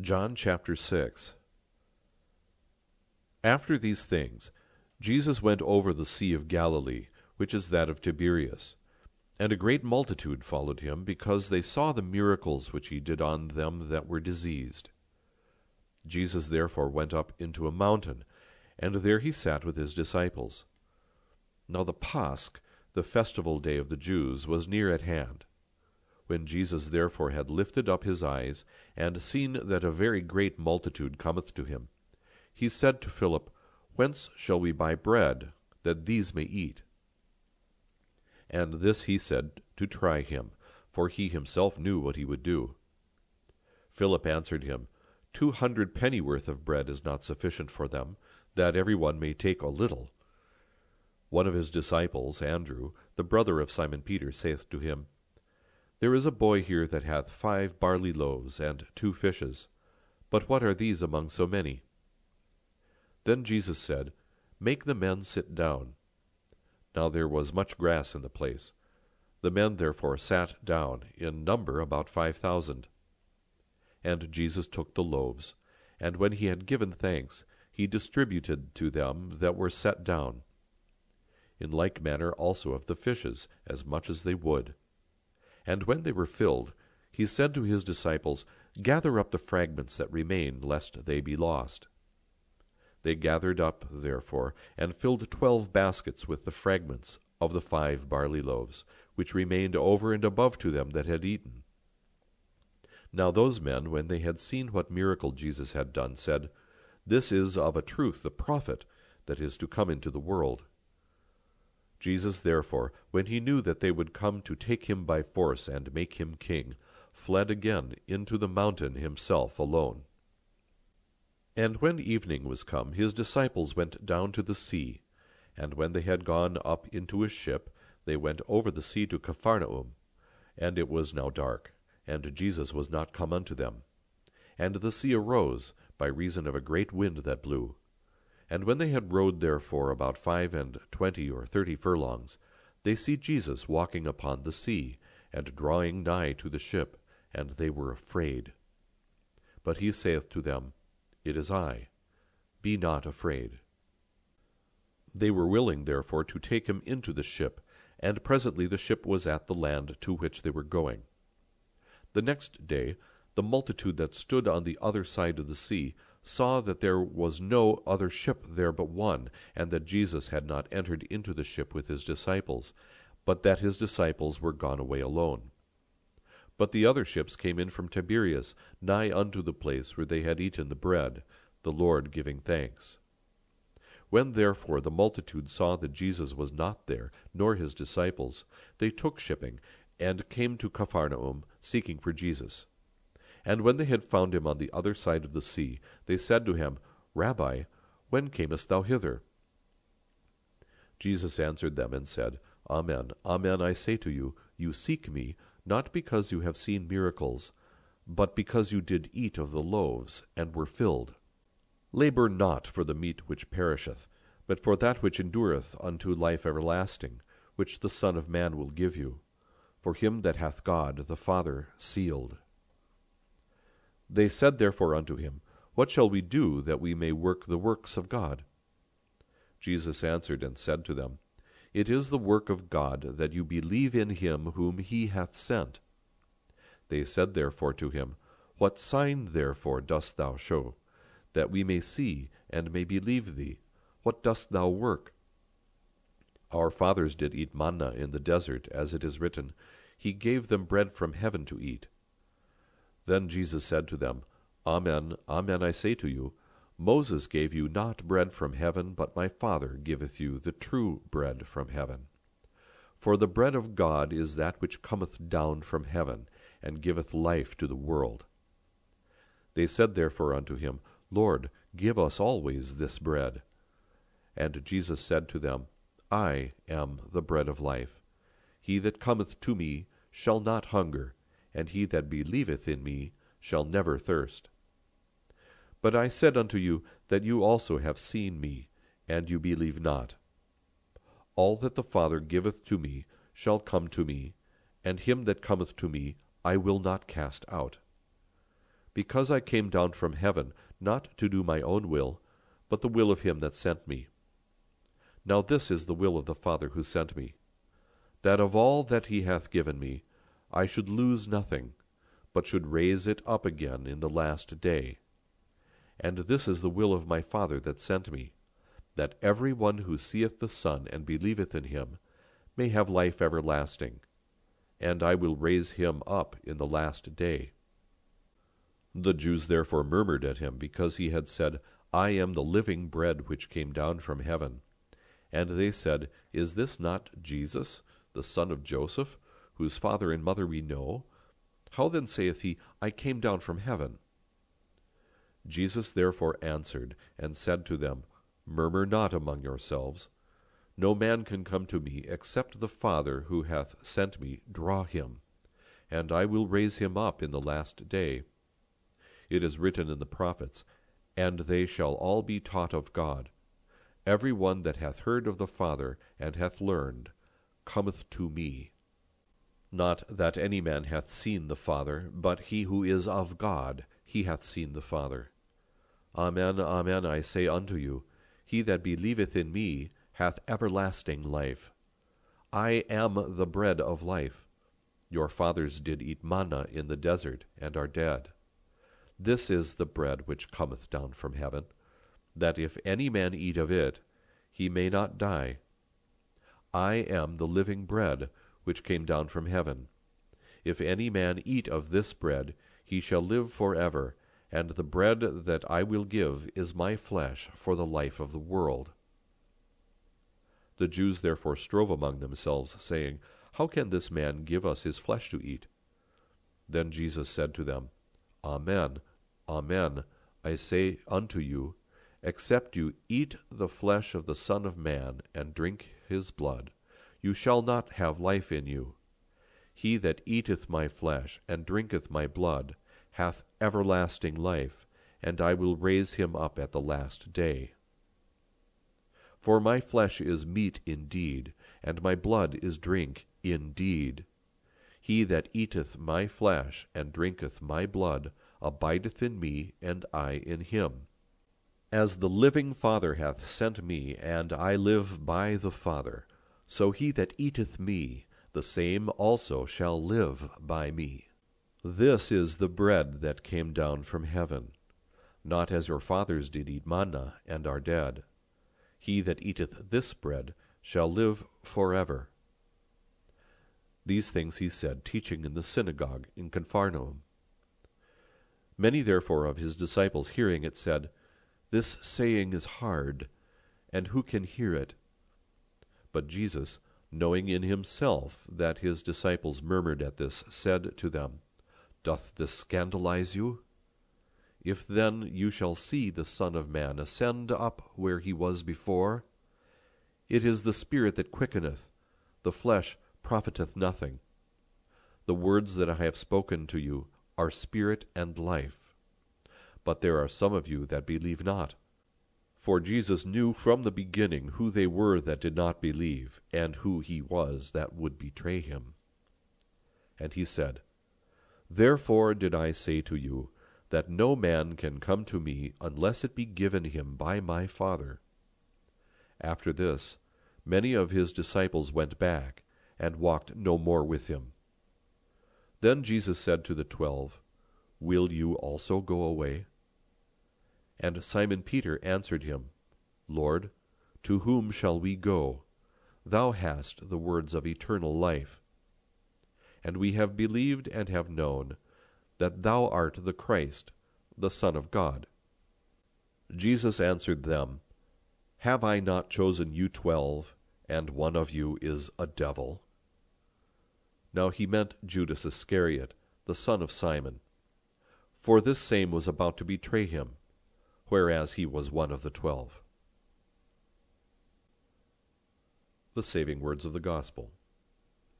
John chapter 6 After these things, Jesus went over the Sea of Galilee, which is that of Tiberias. And a great multitude followed him, because they saw the miracles which he did on them that were diseased. Jesus therefore went up into a mountain, and there he sat with his disciples. Now the Pasch, the festival day of the Jews, was near at hand. When Jesus therefore had lifted up his eyes, and seen that a very great multitude cometh to him, he said to Philip, Whence shall we buy bread, that these may eat? And this he said to try him, for he himself knew what he would do. Philip answered him, Two hundred pennyworth of bread is not sufficient for them, that every one may take a little. One of his disciples, Andrew, the brother of Simon Peter, saith to him, there is a boy here that hath five barley loaves and two fishes. But what are these among so many? Then Jesus said, Make the men sit down. Now there was much grass in the place. The men therefore sat down, in number about five thousand. And Jesus took the loaves, and when he had given thanks, he distributed to them that were set down. In like manner also of the fishes, as much as they would. And when they were filled, he said to his disciples, Gather up the fragments that remain, lest they be lost. They gathered up, therefore, and filled twelve baskets with the fragments of the five barley loaves, which remained over and above to them that had eaten. Now those men, when they had seen what miracle Jesus had done, said, This is of a truth the prophet that is to come into the world. Jesus therefore, when he knew that they would come to take him by force and make him king, fled again into the mountain himself alone. And when evening was come, his disciples went down to the sea. And when they had gone up into a ship, they went over the sea to Capharnaum. And it was now dark, and Jesus was not come unto them. And the sea arose, by reason of a great wind that blew. And when they had rowed therefore about five and twenty or thirty furlongs, they see Jesus walking upon the sea, and drawing nigh to the ship, and they were afraid. But he saith to them, It is I, be not afraid. They were willing therefore to take him into the ship, and presently the ship was at the land to which they were going. The next day the multitude that stood on the other side of the sea saw that there was no other ship there but one, and that Jesus had not entered into the ship with his disciples, but that his disciples were gone away alone. But the other ships came in from Tiberias, nigh unto the place where they had eaten the bread, the Lord giving thanks. When therefore the multitude saw that Jesus was not there, nor his disciples, they took shipping, and came to Capharnaum, seeking for Jesus. And when they had found him on the other side of the sea, they said to him, Rabbi, when camest thou hither? Jesus answered them and said, Amen, amen, I say to you, you seek me, not because you have seen miracles, but because you did eat of the loaves, and were filled. Labor not for the meat which perisheth, but for that which endureth unto life everlasting, which the Son of Man will give you. For him that hath God the Father sealed. They said therefore unto him, What shall we do that we may work the works of God? Jesus answered and said to them, It is the work of God that you believe in him whom he hath sent. They said therefore to him, What sign therefore dost thou show, that we may see and may believe thee? What dost thou work? Our fathers did eat manna in the desert, as it is written, He gave them bread from heaven to eat. Then Jesus said to them, Amen, amen, I say to you, Moses gave you not bread from heaven, but my Father giveth you the true bread from heaven. For the bread of God is that which cometh down from heaven, and giveth life to the world. They said therefore unto him, Lord, give us always this bread. And Jesus said to them, I am the bread of life. He that cometh to me shall not hunger, and he that believeth in me shall never thirst. But I said unto you that you also have seen me, and you believe not. All that the Father giveth to me shall come to me, and him that cometh to me I will not cast out. because I came down from heaven, not to do my own will, but the will of him that sent me. Now this is the will of the Father who sent me, that of all that he hath given me, I should lose nothing, but should raise it up again in the last day. And this is the will of my Father that sent me, that every one who seeth the Son and believeth in him may have life everlasting, and I will raise him up in the last day. The Jews therefore murmured at him, because he had said, I am the living bread which came down from heaven. And they said, Is this not Jesus, the son of Joseph, whose father and mother we know? How then saith he, I came down from heaven? Jesus therefore answered and said to them, Murmur not among yourselves. No man can come to me except the Father who hath sent me draw him, and I will raise him up in the last day. It is written in the prophets, And they shall all be taught of God. Every one that hath heard of the Father, and hath learned, cometh to me. Not that any man hath seen the Father, but he who is of God, he hath seen the Father. Amen, amen, I say unto you, he that believeth in me hath everlasting life. I am the bread of life. Your fathers did eat manna in the desert, and are dead. This is the bread which cometh down from heaven, that if any man eat of it, he may not die. I am the living bread which came down from heaven. If any man eat of this bread, he shall live for ever, and the bread that I will give is my flesh for the life of the world. The Jews therefore strove among themselves, saying, How can this man give us his flesh to eat? Then Jesus said to them, Amen, Amen, I say unto you, except you eat the flesh of the Son of Man, and drink his blood, you shall not have life in you. He that eateth my flesh, and drinketh my blood, hath everlasting life, and I will raise him up at the last day. For my flesh is meat indeed, and my blood is drink indeed. He that eateth my flesh, and drinketh my blood, abideth in me, and I in him. As the living Father hath sent me, and I live by the Father, so he that eateth me, the same also shall live by me. This is the bread that came down from heaven, not as your fathers did eat manna, and are dead. He that eateth this bread shall live for ever. These things he said, teaching in the synagogue in Capharnaum. Many therefore of his disciples hearing it said, This saying is hard, and who can hear it? But Jesus, knowing in himself that his disciples murmured at this, said to them, Doth this scandalize you? If then you shall see the Son of Man ascend up where he was before, it is the Spirit that quickeneth, the flesh profiteth nothing. The words that I have spoken to you are spirit and life. But there are some of you that believe not. For Jesus knew from the beginning who they were that did not believe, and who he was that would betray him. And he said, Therefore did I say to you, that no man can come to me unless it be given him by my Father. After this, many of his disciples went back, and walked no more with him. Then Jesus said to the twelve, Will you also go away? And Simon Peter answered him, Lord, to whom shall we go? Thou hast the words of eternal life. And we have believed and have known that thou art the Christ, the Son of God. Jesus answered them, Have I not chosen you twelve, and one of you is a devil? Now he meant Judas Iscariot, the son of Simon. For this same was about to betray him, whereas he was one of the twelve. The saving words of the Gospel.